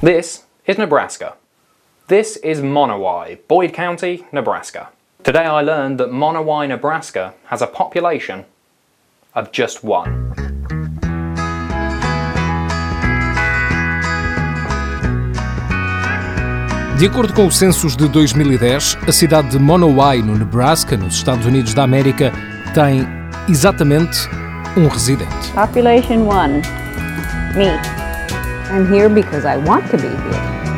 This is Nebraska. This is Monowi, Boyd County, Nebraska. Today I learned that Monowi, Nebraska has a population of just one. De acordo com o census de 2010, a cidade de Monowai, no Nebraska, nos Estados Unidos da América, tem exatamente um residente. Population one, me. I'm here because I want to be here.